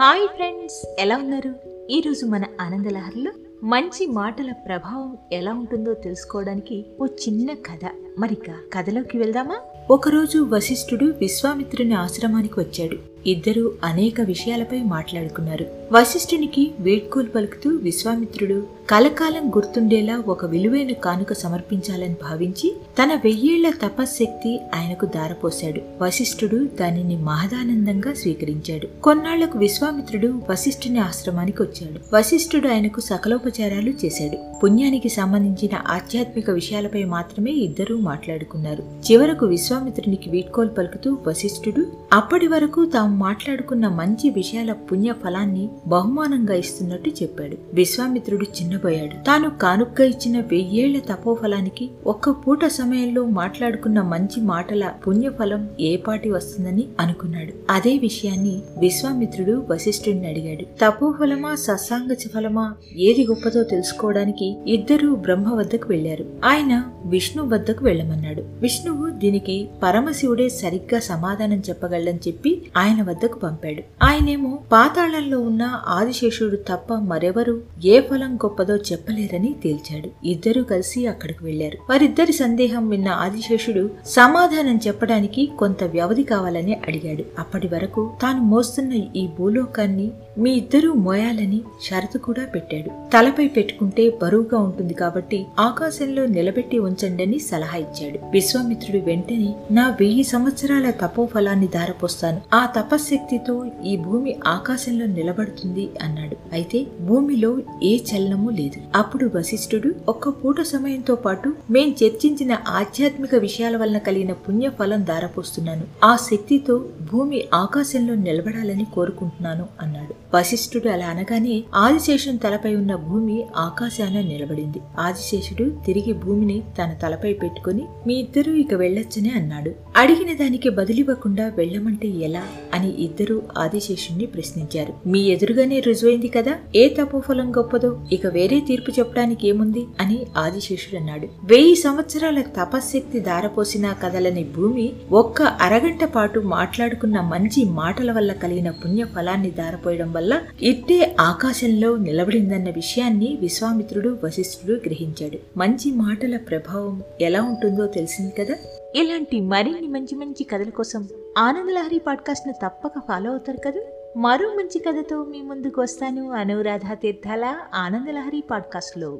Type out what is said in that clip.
Hi friends ఎలా ఉన్నారు? ఈరోజు మన ఆనందలహరిలో మంచి మాటల ప్రభావం ఎలా ఉంటుందో తెలుసుకోవడానికి ఓ చిన్న కథ. మరిక కథలోకి వెళ్దామా? ఒకరోజు వశిష్ఠుడు విశ్వామిత్రుని ఆశ్రమానికి వచ్చాడు. ఇద్దరూ అనేక విషయాలపై మాట్లాడుకున్నారు. వశిష్ఠునికి వేడ్కోలు పలుకుతూ విశ్వామిత్రుడు కలకాలం గుర్తుండేలా ఒక విలువైన కానుక సమర్పించాలని భావించి తన వెయ్యేళ్ళ తపశ్శక్తి ఆయనకు దారపోశాడు. వశిష్ఠుడు దానిని మహదానందంగా స్వీకరించాడు. కొన్నాళ్ళకు విశ్వామిత్రుడు వశిష్ఠుని ఆశ్రమానికి వచ్చాడు. వశిష్ఠుడు ఆయనకు సకలోపచారాలు చేశాడు. పుణ్యానికి సంబంధించిన ఆధ్యాత్మిక విషయాలపై మాత్రమే ఇద్దరూ మాట్లాడుకున్నారు. చివరకు విశ్వామిత్రునికి వీడ్కోలు పలుకుతూ వశిష్ఠుడు అప్పటి వరకు తాము మాట్లాడుకున్న మంచి విషయాల పుణ్య ఫలాన్ని బహుమానంగా ఇస్తున్నట్టు చెప్పాడు. విశ్వామిత్రుడు చిన్నబోయాడు. తాను కానుక్క ఇచ్చిన వెయ్యేళ్ళ తపోఫలానికి ఒక్క పూట సమయంలో మాట్లాడుకున్న మంచి మాటల పుణ్యఫలం ఏపాటి వస్తుందని అనుకున్నాడు. అదే విషయాన్ని విశ్వామిత్రుడు వశిష్ఠుడిని అడిగాడు. తపోఫలమా సత్సాంగ ఫలమా ఏది గొప్పదో తెలుసుకోవడానికి ఇద్దరూ బ్రహ్మ వద్దకు వెళ్ళారు ఆయన విష్ణు వద్దకు వెళ్ళమన్నాడు. విష్ణువు దీనికి పరమశివుడే సరిగ్గా సమాధానం చెప్పగలని చెప్పి ఆయన వద్దకు పంపాడు. ఆయనేమో పాతాళంలో ఉన్న ఆదిశేషుడు తప్ప మరెవరు ఏ ఫలం గొప్పదో చెప్పలేరని తేల్చాడు. ఇద్దరూ కలిసి అక్కడికి వెళ్ళారు వారిద్దరి సందేహం విన్న ఆదిశేషుడు సమాధానం చెప్పడానికి కొంత వ్యవధి కావాలని అడిగాడు. అప్పటి వరకు తాను మోస్తున్న ఈ భూలోకాన్ని మీ ఇద్దరూ మోయాలని షరతు కూడా పెట్టాడు. తలపై పెట్టుకుంటే బరువుగా ఉంటుంది కాబట్టి ఆకాశంలో నిలబెట్టి ఉంచండని సలహా ఇచ్చాడు. విశ్వామిత్రుడు వెంటనే నా వెయ్యి సంవత్సరాల తపోఫలాన్ని ధారపోస్తాను. ఆ తపశ్శక్తితో ఈ భూమి ఆకాశంలో నిలబడుతుంది అన్నాడు. అయితే భూమిలో ఏ చలనము లేదు. అప్పుడు వశిష్ఠుడు ఒక్క పూట సమయంతో పాటు మేం చర్చించిన ఆధ్యాత్మిక విషయాల వలన కలిగిన పుణ్య ఫలం ఆ శక్తితో భూమి ఆకాశంలో నిలబడాలని కోరుకుంటున్నాను అన్నాడు. వశిష్ఠుడు అలా అనగానే ఆదిశేషుని తలపై ఉన్న భూమి ఆకాశాన నిలబడింది. ఆదిశేషుడు తిరిగి భూమిని తన తలపై పెట్టుకుని మీ ఇద్దరూ ఇక వెళ్ళొచ్చనే అన్నాడు. అడిగిన దానికి బదిలివ్వకుండా వెళ్ళమంటే ఎలా? అని ఇద్దరూ ఆదిశేషుణ్ణి ప్రశ్నించారు. మీ ఎదురుగానే రుజువైంది కదా? ఏ తపోఫలం గొప్పదో? ఇక వేరే తీర్పు చెప్పడానికి ఏముంది? అని ఆదిశేషుడు అన్నాడు. వెయ్యి సంవత్సరాల తపశ్శక్తి దారపోసినా కదలని భూమి ఒక్క అరగంట పాటు మాట్లాడుకున్న మంచి మాటల వల్ల కలిగిన పుణ్య ఫలాన్ని దారపోయడం వల్ల ఇట్టే ఆకాశంలో నిలబడిందన్న విషయాన్ని విశ్వామిత్రుడు వశిష్ఠుడు గ్రహించాడు. మంచి మాటల ప్రభావం ఎలా ఉంటుందో తెలిసింది కదా? ఇలాంటి మరిన్ని మంచి మంచి కథల కోసం ఆనందలహరి పాడ్కాస్ట్ను తప్పక ఫాలో అవుతారు కదా? మరో మంచి కథతో మీ ముందుకు వస్తాను. అనురాధ తీర్థాల ఆనందలహరి పాడ్కాస్ట్లో